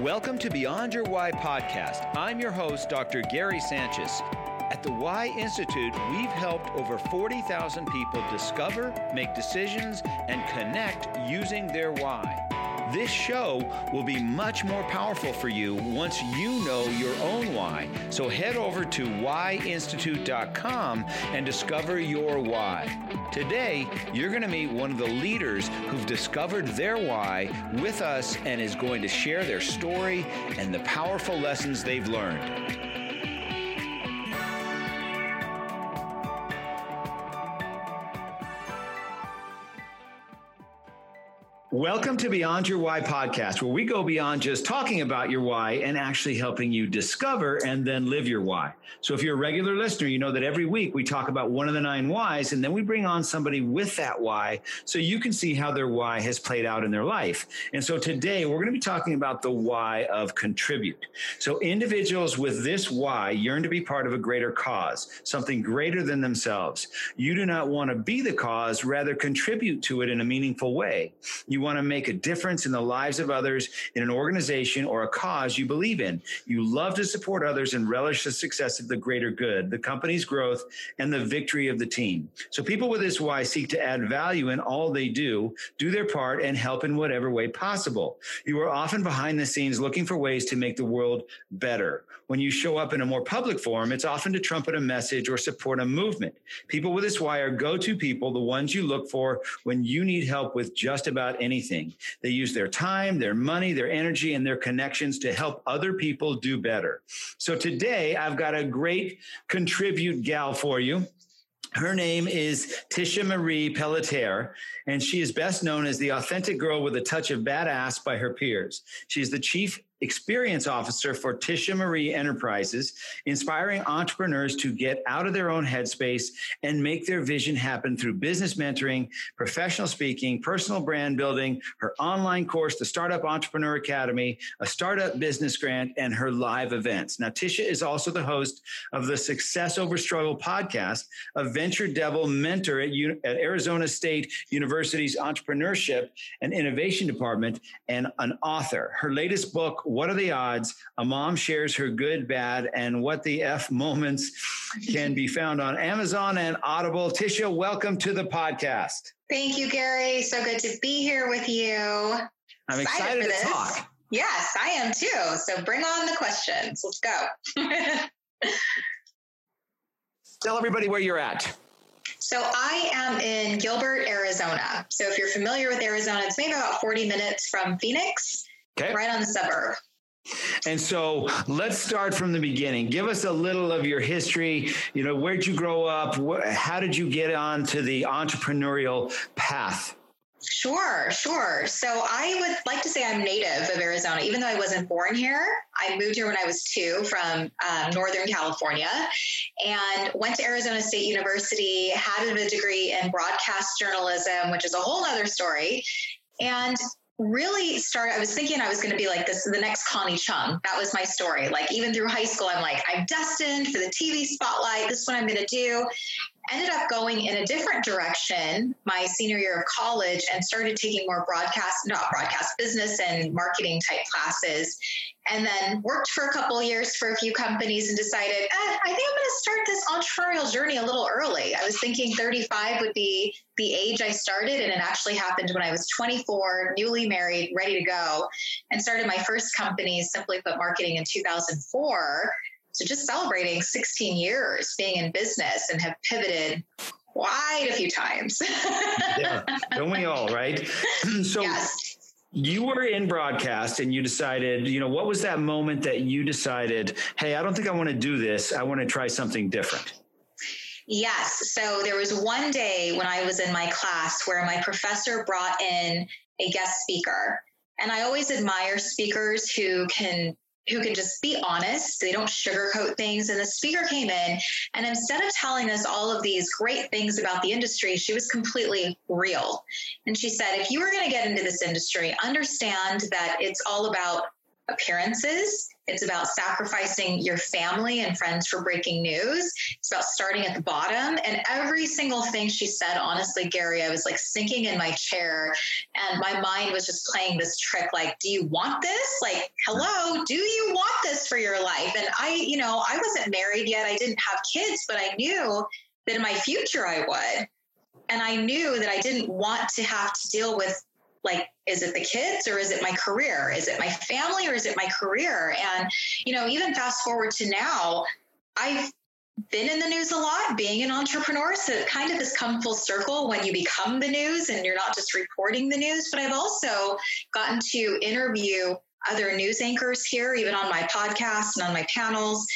Welcome to Beyond Your Why podcast. I'm your host, Dr. Gary Sanchez. At the Why Institute, we've helped over 40,000 people discover, make decisions, and connect using their why. This show will be much more powerful for you once you know your own why. So head over to whyinstitute.com and discover your why. Today, you're going to meet one of the leaders who've discovered their why with us and is going to share their story and the powerful lessons they've learned. Welcome to Beyond Your Why podcast, where we go beyond just talking about your why and actually helping you discover and then live your why. So, if you're a regular listener, you know that every week we talk about one of the nine whys, and then we bring on somebody with that why so you can see how their why has played out in their life. And so, today we're going to be talking about the why of contribute. So, individuals with this why yearn to be part of a greater cause, something greater than themselves. You do not want to be the cause, rather, contribute to it in a meaningful way. You want to make a difference in the lives of others in an organization or a cause you believe in. You love to support others and relish the success of the greater good, the company's growth, and the victory of the team. So people with this why seek to add value in all they do, do their part, and help in whatever way possible. You are often behind the scenes looking for ways to make the world better. When you show up in a more public forum, it's often to trumpet a message or support a movement. People with this why are go-to people, the ones you look for when you need help with just about any anything. They use their time, their money, their energy, and their connections to help other people do better. So today I've got a great contribute gal for you. Her name is Tisha Marie Pelletier, and she is best known as the authentic girl with a touch of badass by her peers. She's the chief experience officer for Tisha Marie Enterprises, inspiring entrepreneurs to get out of their own headspace and make their vision happen through business mentoring, professional speaking, personal brand building, her online course, the Startup Entrepreneur Academy, a startup business grant, and her live events. Now, Tisha is also the host of the Success Over Struggle podcast, a venture devil mentor at, U- at Arizona State University's Entrepreneurship and Innovation Department, and an author. Her latest book, what are the odds? A mom shares her good, bad, and what the F moments can be found on Amazon and Audible. Tisha, welcome to the podcast. Thank you, Gary. So good to be here with you. I'm excited, excited to talk. Yes, I am too. So bring on the questions. Let's go. Tell everybody where you're at. So I am in Gilbert, Arizona. So if you're familiar with Arizona, it's maybe about 40 minutes from Phoenix. Okay. Right on the suburb. And so let's start from the beginning. Give us a little of your history. You know, where'd you grow up? How did you get onto the entrepreneurial path? Sure, sure. So I would like to say I'm native of Arizona, even though I wasn't born here. I moved here when I was two from um, Northern California and went to Arizona State University, had a degree in broadcast journalism, which is a whole other story. And really started, I was thinking I was going to be like this, the next Connie Chung. That was my story. Like even through high school, I'm like, I'm destined for the TV spotlight. This is what I'm going to do ended up going in a different direction my senior year of college and started taking more broadcast, not broadcast, business and marketing type classes. And then worked for a couple years for a few companies and decided, eh, I think I'm going to start this entrepreneurial journey a little early. I was thinking 35 would be the age I started, and it actually happened when I was 24, newly married, ready to go, and started my first company, Simply Put Marketing, in 2004 so just celebrating 16 years being in business and have pivoted quite a few times. yeah, don't we all, right? so yes. you were in broadcast and you decided, you know, what was that moment that you decided, hey, I don't think I want to do this. I want to try something different? Yes. So there was one day when I was in my class where my professor brought in a guest speaker. And I always admire speakers who can who can just be honest. They don't sugarcoat things. And the speaker came in, and instead of telling us all of these great things about the industry, she was completely real. And she said, if you were going to get into this industry, understand that it's all about appearances. It's about sacrificing your family and friends for breaking news. It's about starting at the bottom. And every single thing she said, honestly, Gary, I was like sinking in my chair and my mind was just playing this trick like, do you want this? Like, hello, do you want this for your life? And I, you know, I wasn't married yet. I didn't have kids, but I knew that in my future I would. And I knew that I didn't want to have to deal with like is it the kids or is it my career? Is it my family or is it my career? And you know even fast forward to now i've been in the news a lot being an entrepreneur. So it kind of has come full circle when you become the news and you're not just reporting the news but i've also gotten to interview other news anchors here even on my podcast and on my panels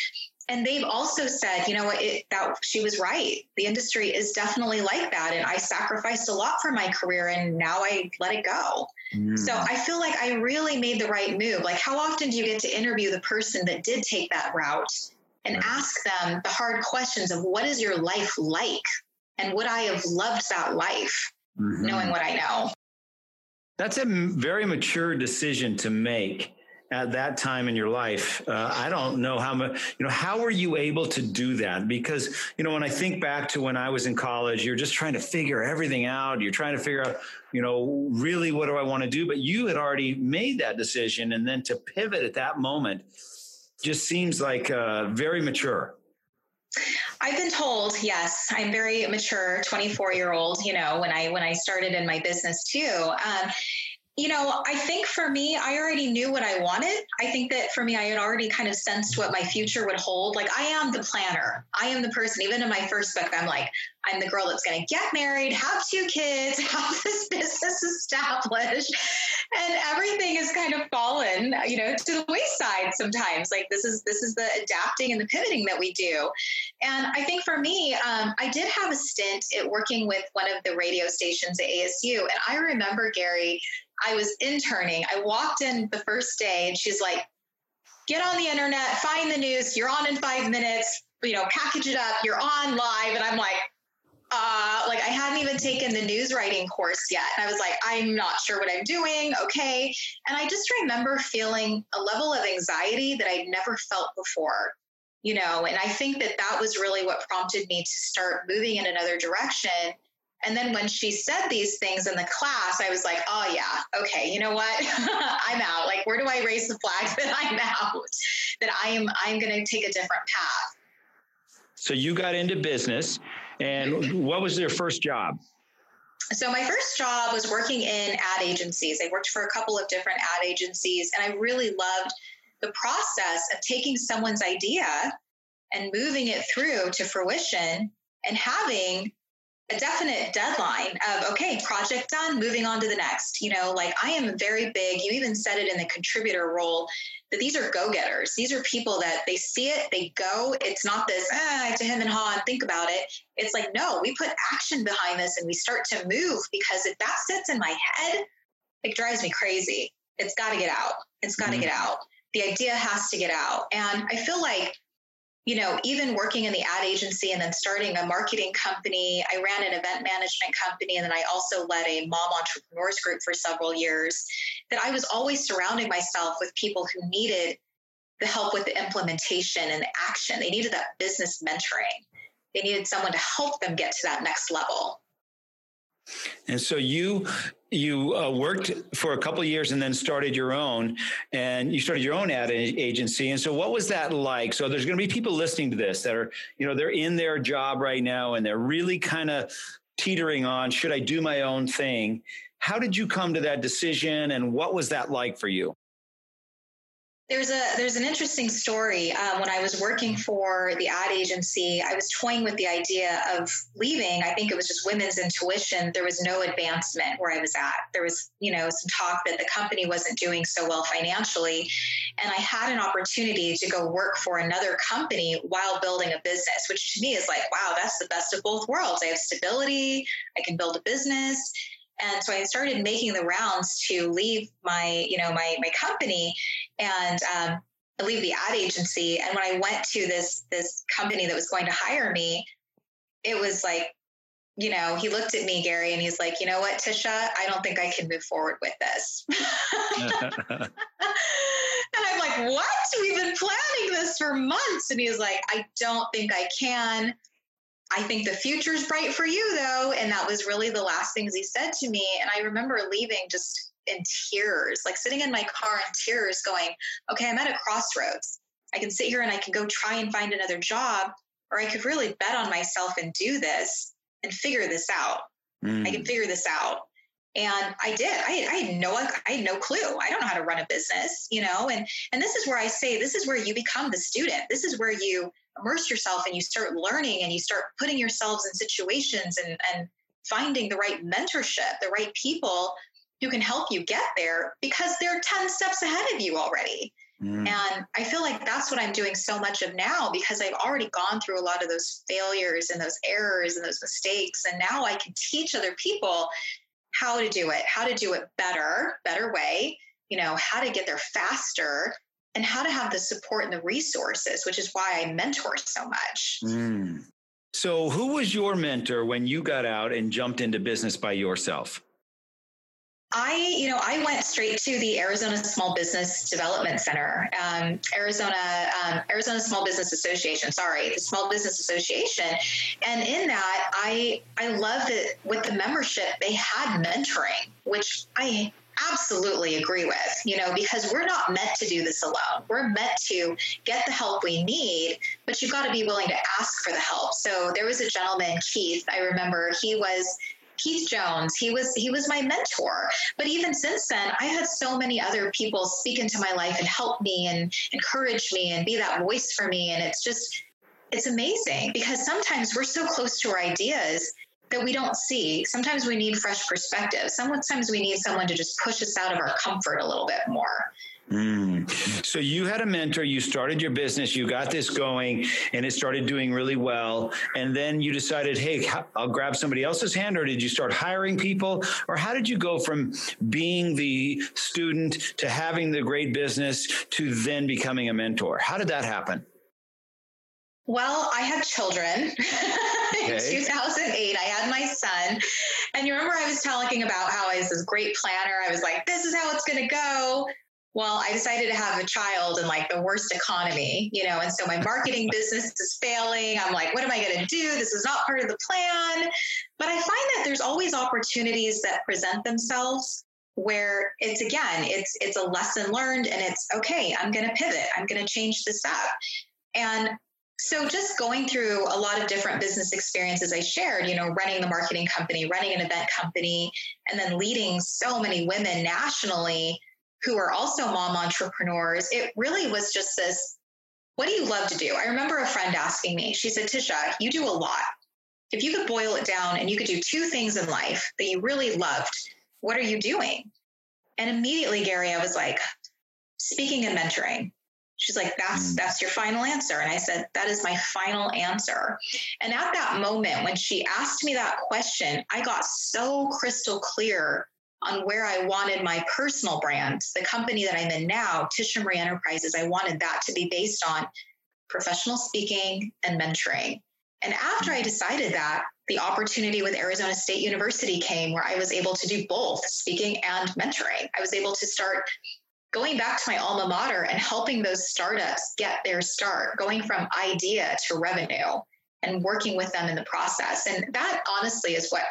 and they've also said, you know what, that she was right. The industry is definitely like that, and I sacrificed a lot for my career, and now I let it go. Mm. So I feel like I really made the right move. Like, how often do you get to interview the person that did take that route and right. ask them the hard questions of what is your life like, and would I have loved that life, mm-hmm. knowing what I know? That's a very mature decision to make at that time in your life. Uh, I don't know how much, you know, how were you able to do that? Because, you know, when I think back to when I was in college, you're just trying to figure everything out. You're trying to figure out, you know, really what do I want to do? But you had already made that decision. And then to pivot at that moment just seems like uh, very mature. I've been told, yes, I'm very mature, 24 year old, you know, when I, when I started in my business too. Um, you know, I think for me, I already knew what I wanted. I think that for me, I had already kind of sensed what my future would hold. Like, I am the planner. I am the person, even in my first book, I'm like, I'm the girl that's going to get married, have two kids, have this business established. And everything has kind of fallen, you know, to the wayside sometimes. Like, this is, this is the adapting and the pivoting that we do. And I think for me, um, I did have a stint at working with one of the radio stations at ASU. And I remember, Gary, I was interning. I walked in the first day and she's like, get on the internet, find the news, you're on in five minutes, you know, package it up, you're on live. And I'm like, uh, like I hadn't even taken the news writing course yet. And I was like, I'm not sure what I'm doing. Okay. And I just remember feeling a level of anxiety that I'd never felt before, you know, and I think that that was really what prompted me to start moving in another direction and then when she said these things in the class, I was like, oh, yeah, okay, you know what? I'm out. Like, where do I raise the flag that I'm out? That I am, I'm going to take a different path. So you got into business, and what was your first job? So my first job was working in ad agencies. I worked for a couple of different ad agencies, and I really loved the process of taking someone's idea and moving it through to fruition and having a definite deadline of okay project done moving on to the next. You know like i am very big you even said it in the contributor role that these are go-getters. These are people that they see it they go. It's not this ah, i have to hem and haw and think about it. It's like no we put action behind this and we start to move because if that sits in my head it drives me crazy. It's got to get out. It's got to mm-hmm. get out. The idea has to get out. And i feel like you know, even working in the ad agency and then starting a marketing company, I ran an event management company and then I also led a mom entrepreneurs group for several years. That I was always surrounding myself with people who needed the help with the implementation and the action. They needed that business mentoring. They needed someone to help them get to that next level. And so you you uh, worked for a couple years and then started your own and you started your own ad agency. And so what was that like? So there's going to be people listening to this that are you know they're in their job right now and they're really kind of teetering on should i do my own thing? How did you come to that decision and what was that like for you there's a there's an interesting story. Um, when I was working for the ad agency, I was toying with the idea of leaving. I think it was just women's intuition. There was no advancement where I was at. There was you know some talk that the company wasn't doing so well financially, and I had an opportunity to go work for another company while building a business, which to me is like wow, that's the best of both worlds. I have stability. I can build a business and so I started making the rounds to leave my, you know, my my company and um, leave the ad agency. And when I went to this this company that was going to hire me, it was like, you know, he looked at me, Gary, and he's like, you know what, Tisha, I don't think I can move forward with this. and I'm like, what? We've been planning this for months. And he's like, I don't think I can. I think the future's bright for you, though. And that was really the last things he said to me. And I remember leaving just in tears, like sitting in my car in tears, going, okay, I'm at a crossroads. I can sit here and I can go try and find another job, or I could really bet on myself and do this and figure this out. Mm. I can figure this out. And I did. I, I had no I had no clue. I don't know how to run a business, you know. And and this is where I say this is where you become the student. This is where you immerse yourself and you start learning and you start putting yourselves in situations and and finding the right mentorship, the right people who can help you get there because they're 10 steps ahead of you already. Mm. And I feel like that's what I'm doing so much of now because I've already gone through a lot of those failures and those errors and those mistakes. And now I can teach other people how to do it, how to do it better, better way, you know, how to get there faster and how to have the support and the resources, which is why I mentor so much. Mm. So, who was your mentor when you got out and jumped into business by yourself? I, you know, I went straight to the Arizona Small Business Development Center, um, Arizona, um, Arizona Small Business Association. Sorry, the Small Business Association, and in that, I I love that with the membership they had mentoring, which I absolutely agree with. You know, because we're not meant to do this alone. We're meant to get the help we need, but you've got to be willing to ask for the help. So there was a gentleman, Keith. I remember he was Keith Jones, he was he was my mentor. But even since then, I had so many other people speak into my life and help me and encourage me and be that voice for me. And it's just it's amazing because sometimes we're so close to our ideas that we don't see. Sometimes we need fresh perspective. Sometimes we need someone to just push us out of our comfort a little bit more. Mm. So you had a mentor, you started your business, you got this going, and it started doing really well. And then you decided, hey, I'll grab somebody else's hand, or did you start hiring people? Or how did you go from being the student to having the great business to then becoming a mentor? How did that happen? Well, I had children. Okay. in 2008, I had my son. And you remember I was talking about how I was this great planner. I was like, this is how it's going to go well, I decided to have a child in like the worst economy, you know, and so my marketing business is failing. I'm like, what am I going to do? This is not part of the plan. But I find that there's always opportunities that present themselves where it's again, it's it's a lesson learned and it's okay, I'm going to pivot. I'm going to change this up. And so just going through a lot of different business experiences I shared, you know, running the marketing company, running an event company, and then leading so many women nationally who are also mom entrepreneurs, it really was just this what do you love to do? I remember a friend asking me, she said, Tisha, you do a lot. If you could boil it down and you could do two things in life that you really loved, what are you doing? And immediately, Gary, I was like, speaking and mentoring. She's like, that's mm. that's your final answer. And I said, that is my final answer. And at that moment, when she asked me that question, I got so crystal clear on where I wanted my personal brand, the company that I'm in now, Tisha Marie Enterprises, I wanted that to be based on professional speaking and mentoring. And after I decided that, the opportunity with Arizona State University came where I was able to do both speaking and mentoring. I was able to start going back to my alma mater and helping those startups get their start, going from idea to revenue and working with them in the process. And that honestly is what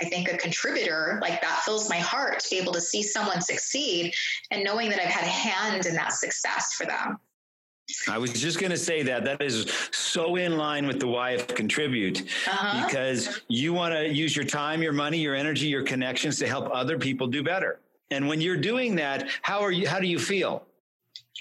I think a contributor like that fills my heart to be able to see someone succeed and knowing that I've had a hand in that success for them. I was just going to say that that is so in line with the why of contribute uh-huh. because you want to use your time, your money, your energy, your connections to help other people do better. And when you're doing that, how are you how do you feel?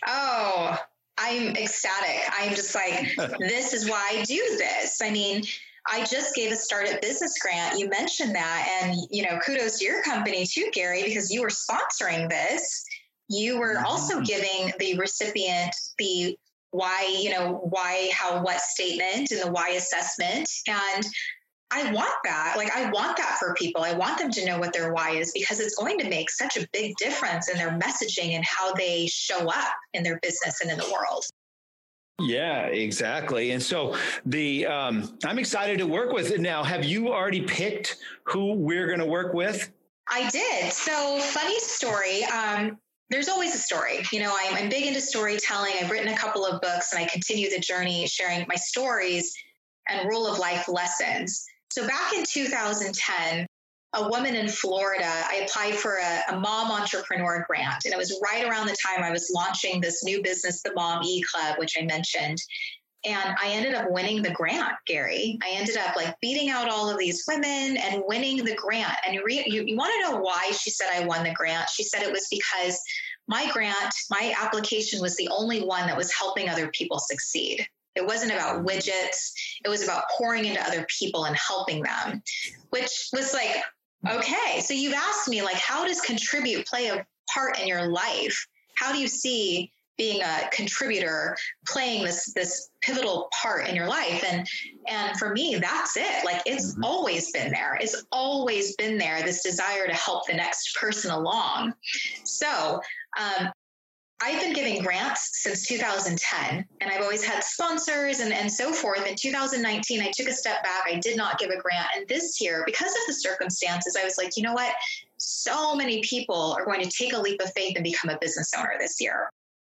Oh, I'm ecstatic. I'm just like this is why I do this. I mean, I just gave a startup business grant. You mentioned that. And, you know, kudos to your company too, Gary, because you were sponsoring this. You were also giving the recipient the why, you know, why, how, what statement and the why assessment. And I want that. Like, I want that for people. I want them to know what their why is because it's going to make such a big difference in their messaging and how they show up in their business and in the world. Yeah, exactly. And so the um, I'm excited to work with it now. Have you already picked who we're going to work with? I did. So funny story. Um, there's always a story. You know, I'm, I'm big into storytelling. I've written a couple of books and I continue the journey sharing my stories and rule of life lessons. So back in 2010, a woman in Florida, I applied for a, a, mom entrepreneur grant. And it was right around the time I was launching this new business, the Mom E Club, which I mentioned. And I ended up winning the grant, Gary. I ended up like beating out all of these women and winning the grant. And re- you, you want to know why she said I won the grant? She said it was because my grant, my application was the only one that was helping other people succeed. It wasn't about widgets. It was about pouring into other people and helping them, which was like, okay, so you've asked me, like, how does contribute play a part in your life? How do you see being a contributor playing this this pivotal part in your life and and for me that's it like it's mm-hmm. always been there it's always been there this desire to help the next person along so um, I've been giving grants since 2010, and I've always had sponsors and, and so forth. In 2019, I took a step back. I did not give a grant. And this year, because of the circumstances, I was like, you know what? So many people are going to take a leap of faith and become a business owner this year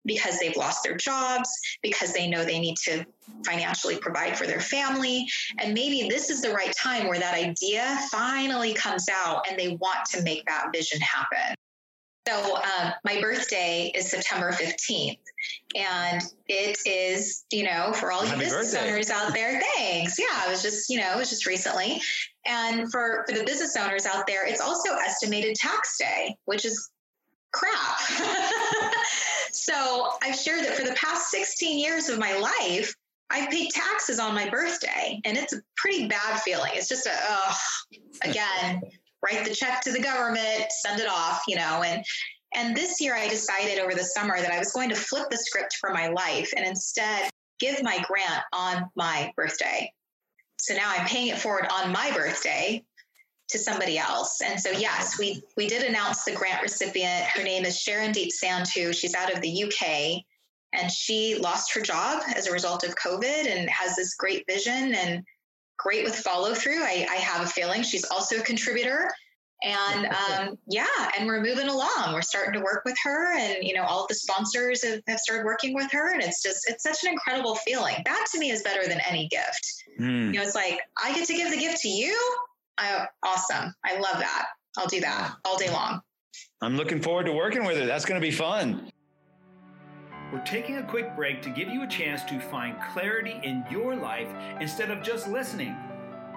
because they've lost their jobs, because they know they need to financially provide for their family. And maybe this is the right time where that idea finally comes out and they want to make that vision happen. So um, my birthday is September 15th. And it is, you know, for all you business birthday. owners out there, thanks. Yeah, it was just, you know, it was just recently. And for, for the business owners out there, it's also estimated tax day, which is crap. so I've shared that for the past 16 years of my life, I've paid taxes on my birthday, and it's a pretty bad feeling. It's just a, oh, again, write the check to the government, send it off, you know, and and this year I decided over the summer that I was going to flip the script for my life and instead give my grant on my birthday. So now I'm paying it forward on my birthday to somebody else. And so yes, we we did announce the grant recipient. Her name is Sharondeep Sandhu. She's out of the UK and she lost her job as a result of COVID and has this great vision and great with follow through. I, I, have a feeling she's also a contributor. And um, yeah, and we're moving along. We're starting to work with her, and you know, all of the sponsors have, have, started working with her, and it's just it's such an incredible feeling. That to me is better than any gift. Mm. You know, it's like I get to give the gift to you. I, awesome. I love that. I'll do that all day long. I'm looking forward to working with her. That's going to be fun. We're taking a quick break to give you a chance to find clarity in your life instead of just listening.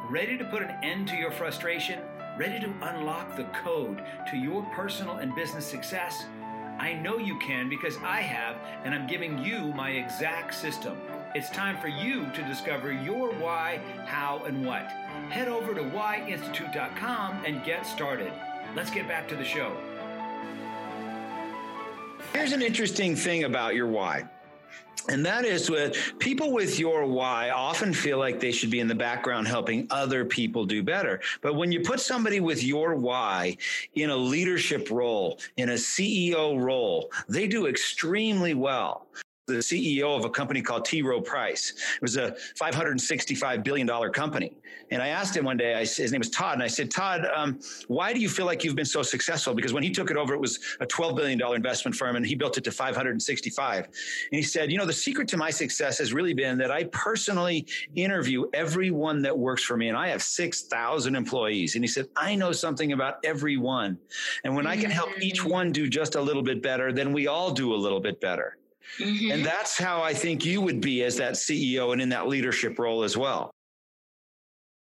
Ready to put an end to your frustration? Ready to unlock the code to your personal and business success? I know you can because I have, and I'm giving you my exact system. It's time for you to discover your why, how, and what. Head over to whyinstitute.com and get started. Let's get back to the show. Here's an interesting thing about your why. And that is what people with your why often feel like they should be in the background helping other people do better. But when you put somebody with your why in a leadership role, in a CEO role, they do extremely well the CEO of a company called T. Rowe Price. It was a $565 billion company. And I asked him one day, I, his name was Todd, and I said, Todd, um, why do you feel like you've been so successful? Because when he took it over, it was a $12 billion investment firm, and he built it to 565. And he said, you know, the secret to my success has really been that I personally interview everyone that works for me, and I have 6,000 employees. And he said, I know something about everyone. And when I can help each mm. one do just a little bit better, then we all do a little bit better. Mm-hmm. And that's how I think you would be as that CEO and in that leadership role as well.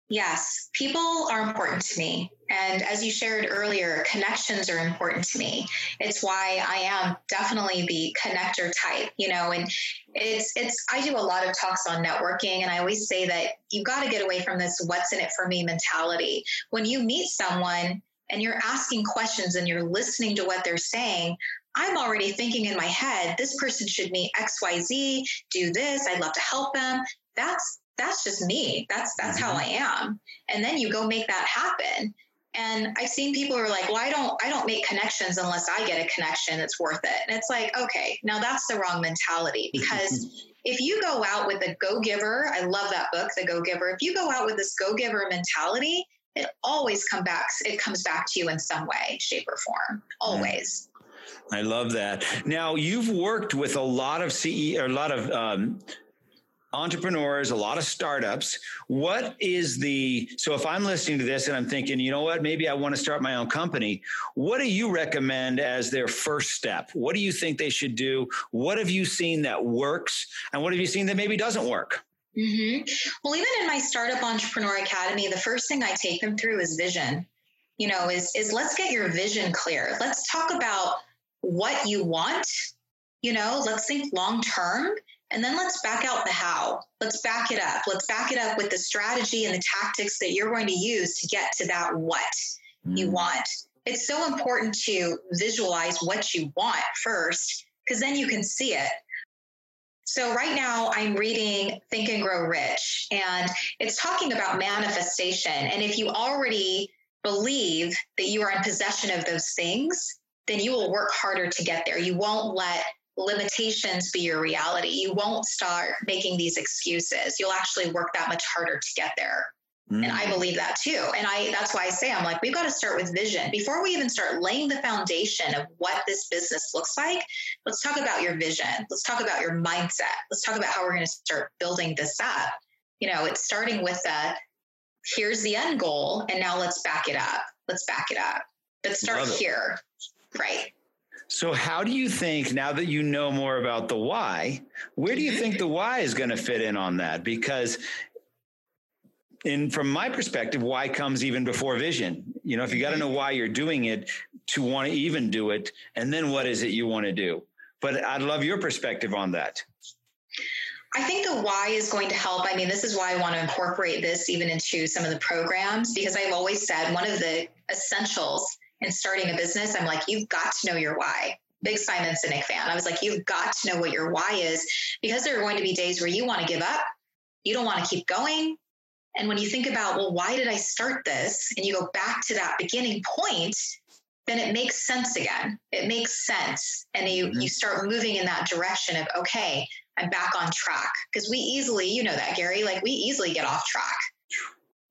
Yes, people are important to me. And as you shared earlier, connections are important to me. It's why I am definitely the connector type, you know, and it's it's I do a lot of talks on networking and I always say that you've got to get away from this what's in it for me mentality. When you meet someone and you're asking questions and you're listening to what they're saying, I'm already thinking in my head, this person should meet XYZ, do this, I'd love to help them. That's that's just me. That's that's mm-hmm. how I am. And then you go make that happen. And I've seen people who are like, well, I don't I don't make connections unless I get a connection that's worth it. And it's like, okay, now that's the wrong mentality because if you go out with a go giver, I love that book, The Go Giver. If you go out with this go giver mentality, it always come back it comes back to you in some way, shape or form. Always. I love that. Now you've worked with a lot of CE a lot of um, entrepreneurs, a lot of startups. What is the, so if I'm listening to this and I'm thinking, you know what, maybe I want to start my own company, what do you recommend as their first step? What do you think they should do? What have you seen that works? And what have you seen that maybe doesn't work? Mm-hmm. Well, even in my startup entrepreneur academy, the first thing I take them through is vision. You know, is is let's get your vision clear. Let's talk about what you want. You know, let's think long term and then let's back out the how. Let's back it up. Let's back it up with the strategy and the tactics that you're going to use to get to that what mm. you want. It's so important to visualize what you want first, because then you can see it. So, right now, I'm reading Think and Grow Rich, and it's talking about manifestation. And if you already believe that you are in possession of those things, then you will work harder to get there. You won't let limitations be your reality. You won't start making these excuses. You'll actually work that much harder to get there. Mm. And I mm. believe that too. And I that's why I say I'm like, we've got to start with vision. Before we even start laying the foundation of what this business looks like, let's talk about your vision. Let's talk about your mindset. Let's talk about how we're going to start building this up. You know, it's starting with a here's the end goal, and now let's back it up. Let's back it up. But start here. Right. So, how do you think now that you know more about the why, where do you mm-hmm. think the why is going to fit in on that? Because, in from my perspective, why comes even before vision. You know, if you got to mm-hmm. know why you're doing it to want to even do it, and then what is it you want to do? But I'd love your perspective on that. I think the why is going to help. I mean, this is why I want to incorporate this even into some of the programs because I've always said one of the essentials and starting a business, I'm like, you've got to know your why. Big Simon Sinek fan. I was like, you've got to know what your why is because there are going to be days where you want to give up. You don't want to keep going. And when you think about, well, why did I start this? And you go back to that beginning point, then it makes sense again. It makes sense. And you, mm-hmm. you start moving in that direction of, okay, I'm back on track. Because we easily, you know that, Gary, like we easily get off track.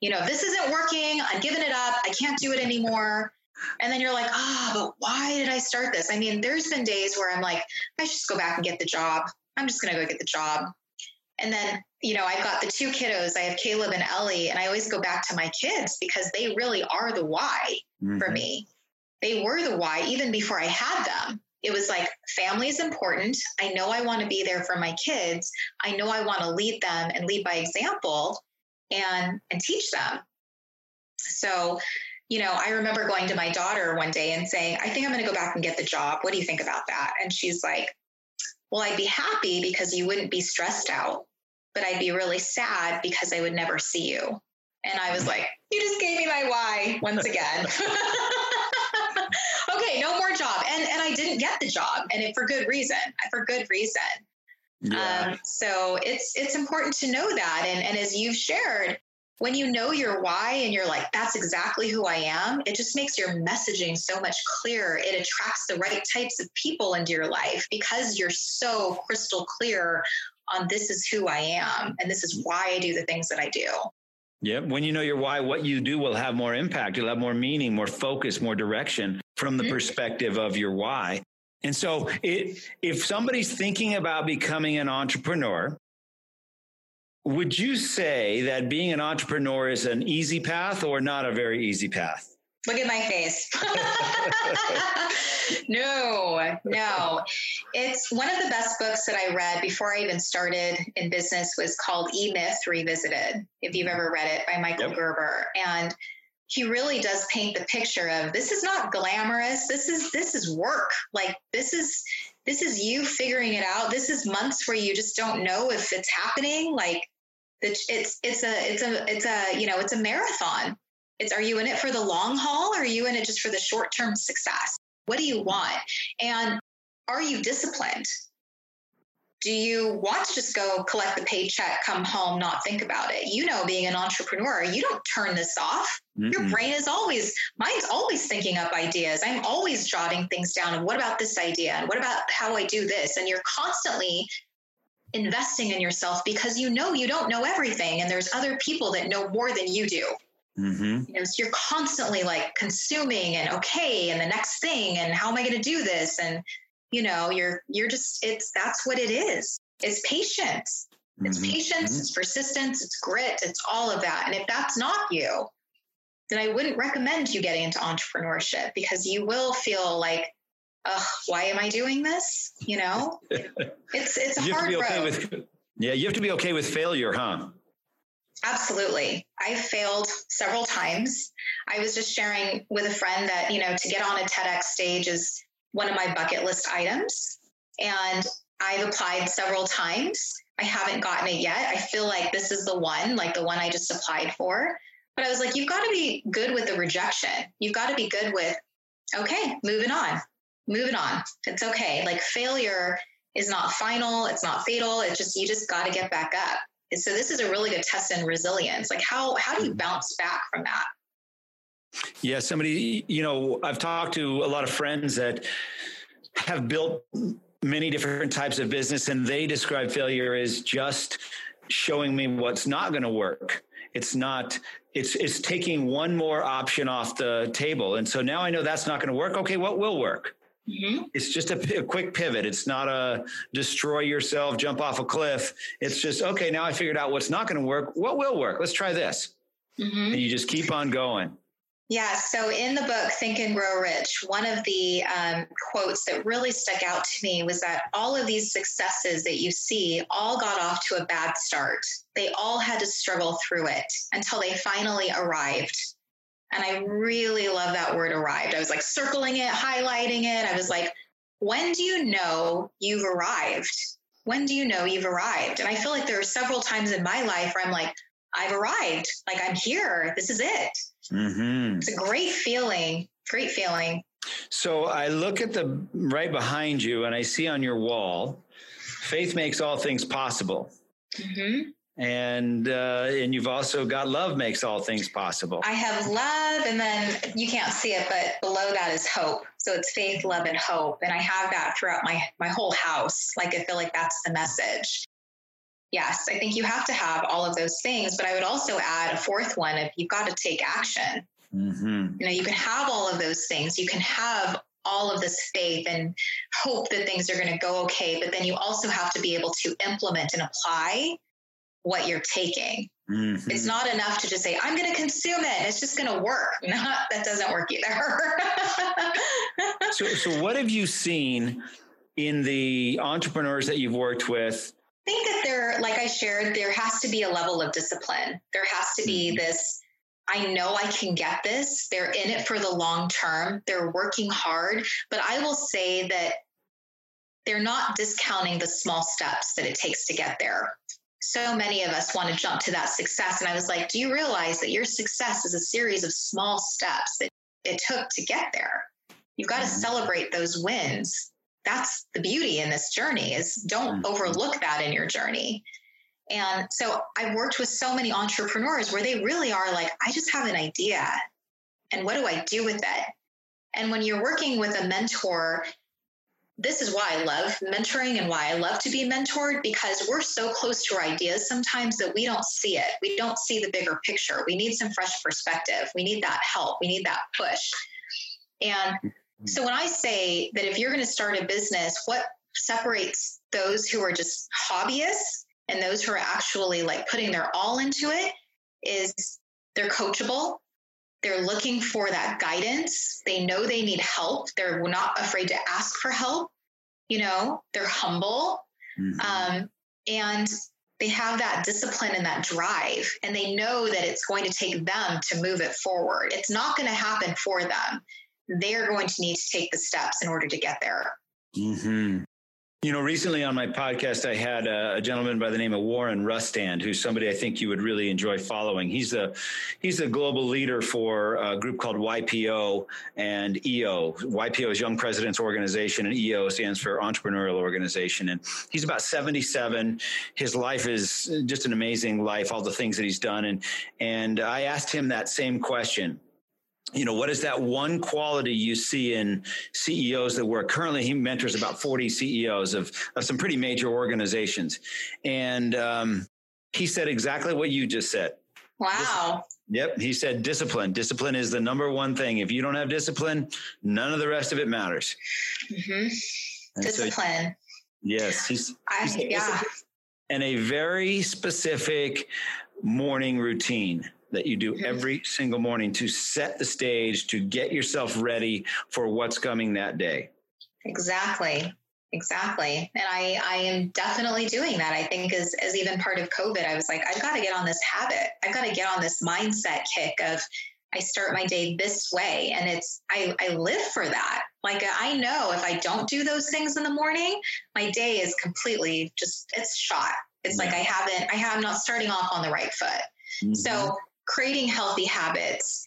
You know, this isn't working. I'm giving it up. I can't do it anymore. And then you're like, ah, oh, but why did I start this? I mean, there's been days where I'm like, I should just go back and get the job. I'm just going to go get the job. And then, you know, I've got the two kiddos. I have Caleb and Ellie, and I always go back to my kids because they really are the why mm-hmm. for me. They were the why even before I had them. It was like family is important. I know I want to be there for my kids. I know I want to lead them and lead by example and and teach them. So you know, I remember going to my daughter one day and saying, I think I'm going to go back and get the job. What do you think about that? And she's like, Well, I'd be happy because you wouldn't be stressed out, but I'd be really sad because I would never see you. And I was like, You just gave me my why once again. okay, no more job. And and I didn't get the job, and it, for good reason. For good reason. Yeah. Um, so it's it's important to know that, and and as you've shared, when you know your why and you're like, that's exactly who I am, it just makes your messaging so much clearer. It attracts the right types of people into your life because you're so crystal clear on this is who I am and this is why I do the things that I do. Yeah. When you know your why, what you do will have more impact. You'll have more meaning, more focus, more direction from the mm-hmm. perspective of your why. And so it, if somebody's thinking about becoming an entrepreneur, would you say that being an entrepreneur is an easy path or not a very easy path? Look at my face. no, no. It's one of the best books that I read before I even started in business was called E Myth Revisited, if you've ever read it by Michael yep. Gerber. And he really does paint the picture of this is not glamorous. This is this is work. Like this is this is you figuring it out. This is months where you just don't know if it's happening. Like it's it's a it's a it's a you know it's a marathon. It's are you in it for the long haul or are you in it just for the short term success? What do you want? And are you disciplined? Do you want to just go collect the paycheck come home not think about it? You know being an entrepreneur you don't turn this off. Mm your brain is always mine's always thinking up ideas. I'm always jotting things down. And what about this idea? And what about how i do this? And you're constantly investing in yourself because you know you don't know everything and there's other people that know more than you do. Mm-hmm. You know, so you're constantly like consuming and okay, and the next thing, and how am I going to do this? And you know, you're you're just it's that's what it is. It's patience. It's mm-hmm. patience. Mm-hmm. It's persistence. It's grit. It's all of that. And if that's not you, then I wouldn't recommend you getting into entrepreneurship because you will feel like, oh, why am I doing this? You know, it's it's a you hard okay road. With, yeah, you have to be okay with failure, huh? Absolutely. I failed several times. I was just sharing with a friend that, you know, to get on a TEDx stage is one of my bucket list items. And I've applied several times. I haven't gotten it yet. I feel like this is the one, like the one I just applied for. But I was like, you've got to be good with the rejection. You've got to be good with, okay, moving on, moving on. It's okay. Like failure is not final, it's not fatal. It's just, you just got to get back up. And so this is a really good test in resilience. Like how, how do you mm-hmm. bounce back from that? Yeah, somebody, you know, I've talked to a lot of friends that have built many different types of business and they describe failure as just showing me what's not going to work it's not it's it's taking one more option off the table and so now i know that's not going to work okay what will work mm-hmm. it's just a, a, quick pivot it's not a destroy yourself jump off a cliff it's just okay now i figured out what's not going to work what will work let's try this mm-hmm. and you just keep on going yeah. So in the book, Think and Grow Rich, one of the um, quotes that really stuck out to me was that all of these successes that you see all got off to a bad start. They all had to struggle through it until they finally arrived. And I really love that word arrived. I was like circling it, highlighting it. I was like, when do you know you've arrived? When do you know you've arrived? And I feel like there are several times in my life where I'm like, I've arrived. Like I'm here. This is it. Mm-hmm. It's a great feeling. Great feeling. So I look at the right behind you and I see on your wall, faith makes all things possible. Mm-hmm. And uh, and you've also got love makes all things possible. I have love, and then you can't see it, but below that is hope. So it's faith, love, and hope, and I have that throughout my my whole house. Like I feel like that's the message yes, I think you have to have all of those things. But I would also add a fourth one if you've got to take action. Mm-hmm. You know, you can have all of those things. You can have all of this faith and hope that things are going to go okay. But then you also have to be able to implement and apply what you're taking. Mm-hmm. It's not enough to just say, I'm going to consume it. It's just going to work. Not, that doesn't work either. so, so, what have you seen in the entrepreneurs that you've worked with I think that there, like I shared, there has to be a level of discipline. There has to be mm-hmm. this I know I can get this. They're in it for the long term. They're working hard. But I will say that they're not discounting the small steps that it takes to get there. So many of us want to jump to that success. And I was like, do you realize that your success is a series of small steps that it took to get there? You've got to mm-hmm. celebrate those wins that's the beauty in this journey is don't mm-hmm. overlook that in your journey and so i've worked with so many entrepreneurs where they really are like i just have an idea and what do i do with it and when you're working with a mentor this is why I love mentoring and why I love to be mentored because we're so close to our ideas sometimes that we don't see it. We don't see the bigger picture. We need some fresh perspective. We need that help. We need that push. And mm-hmm. so when I say that if you're going to start a business, what separates those who are just hobbyists and those who are actually like putting their all into it is they're coachable. They're looking for that guidance. They know they need help. They're not afraid to ask for help. You know, they're humble. Mm-hmm. Um, and they have that discipline and that drive, and they know that it's going to take them to move it forward. It's not going to happen for them they're going to need to take the steps in order to get there. Mm-hmm. You know, recently on my podcast, I had a, a, gentleman by the name of Warren Rustand, who's somebody I think you would really enjoy following. He's a he's a global leader for a group called YPO and EO. YPO is Young Presidents Organization, and EO stands for Entrepreneurial Organization. And he's about 77. His life is just an amazing life. All the things that he's done, and and I asked him that same question you know what is that one quality you see in ceos that work currently he mentors about 40 ceos of, of some pretty major organizations and um, he said exactly what you just said wow Yep. He said discipline. Discipline is the number one thing. If you don't have discipline, none of the rest of it matters. Mm-hmm. Discipline. So, yes. He's, I, he's yeah. And a very specific morning routine that you do every single morning to set the stage to get yourself ready for what's coming that day. Exactly. Exactly. And I, I am definitely doing that. I think as, as even part of COVID, I was like, I've got to get on this habit. I've got to get on this mindset kick of I start my day this way. And it's, I, I live for that. Like I know if I don't do those things in the morning, my day is completely just, it's shot. It's yeah. like I haven't, I have not starting off on the right foot. Mm-hmm. So creating healthy habits,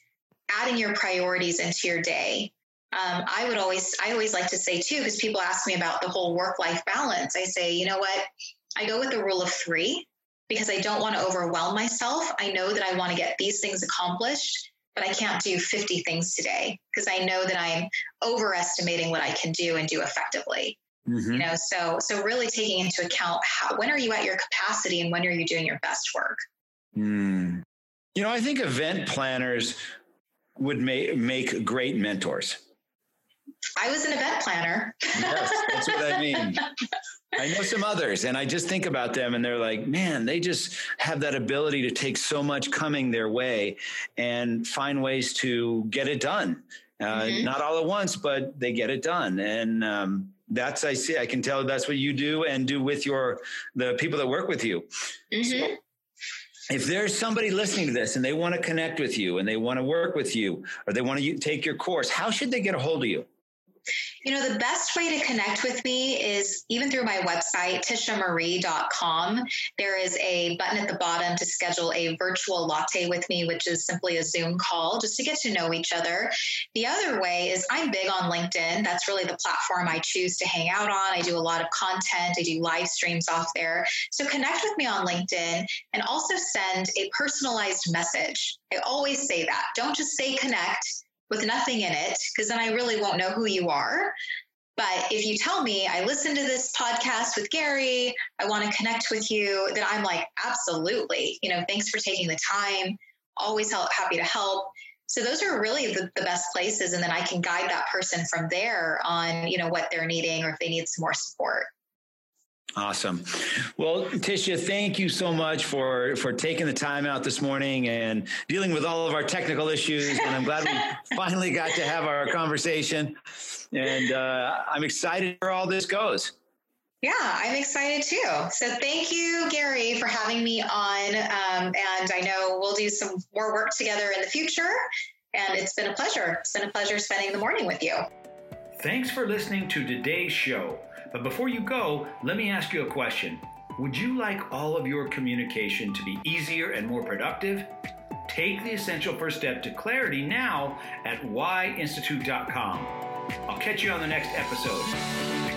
adding your priorities into your day, um, I would always, I always like to say too, because people ask me about the whole work life balance. I say, you know what? I go with the rule of three because I don't want to overwhelm myself. I know that I want to get these things accomplished, but I can't do 50 things today because I know that I'm overestimating what I can do and do effectively. Mm-hmm. You know, so so really taking into account how when are you at your capacity and when are you doing your best work. Mm. You know, I think event planners would make make great mentors I was an event planner. yes, that's what I mean. I know some others, and I just think about them, and they're like, man, they just have that ability to take so much coming their way and find ways to get it done. Uh, mm-hmm. Not all at once, but they get it done, and um, that's I see. I can tell that's what you do and do with your the people that work with you. Mm-hmm. So, if there's somebody listening to this and they want to connect with you and they want to work with you or they want to take your course, how should they get a hold of you? You know, the best way to connect with me is even through my website, tishamarie.com. There is a button at the bottom to schedule a virtual latte with me, which is simply a Zoom call just to get to know each other. The other way is I'm big on LinkedIn. That's really the platform I choose to hang out on. I do a lot of content, I do live streams off there. So connect with me on LinkedIn and also send a personalized message. I always say that. Don't just say connect with nothing in it, because then I really won't know who you are. But if you tell me I listened to this podcast with Gary, I want to connect with you, then I'm like, absolutely. You know, thanks for taking the time. Always help, happy to help. So those are really the, the best places. And then I can guide that person from there on, you know, what they're needing or if they need some more support. Awesome. Well, Tisha, thank you so much for for taking the time out this morning and dealing with all of our technical issues. And I'm glad we finally got to have our conversation. And uh, I'm excited where all this goes. Yeah, I'm excited too. So thank you, Gary, for having me on. Um, and I know we'll do some more work together in the future. And it's been a pleasure. It's been a pleasure spending the morning with you. Thanks for listening to today's show. But before you go, let me ask you a question. Would you like all of your communication to be easier and more productive? Take the essential first step to clarity now at whyinstitute.com. I'll catch you on the next episode.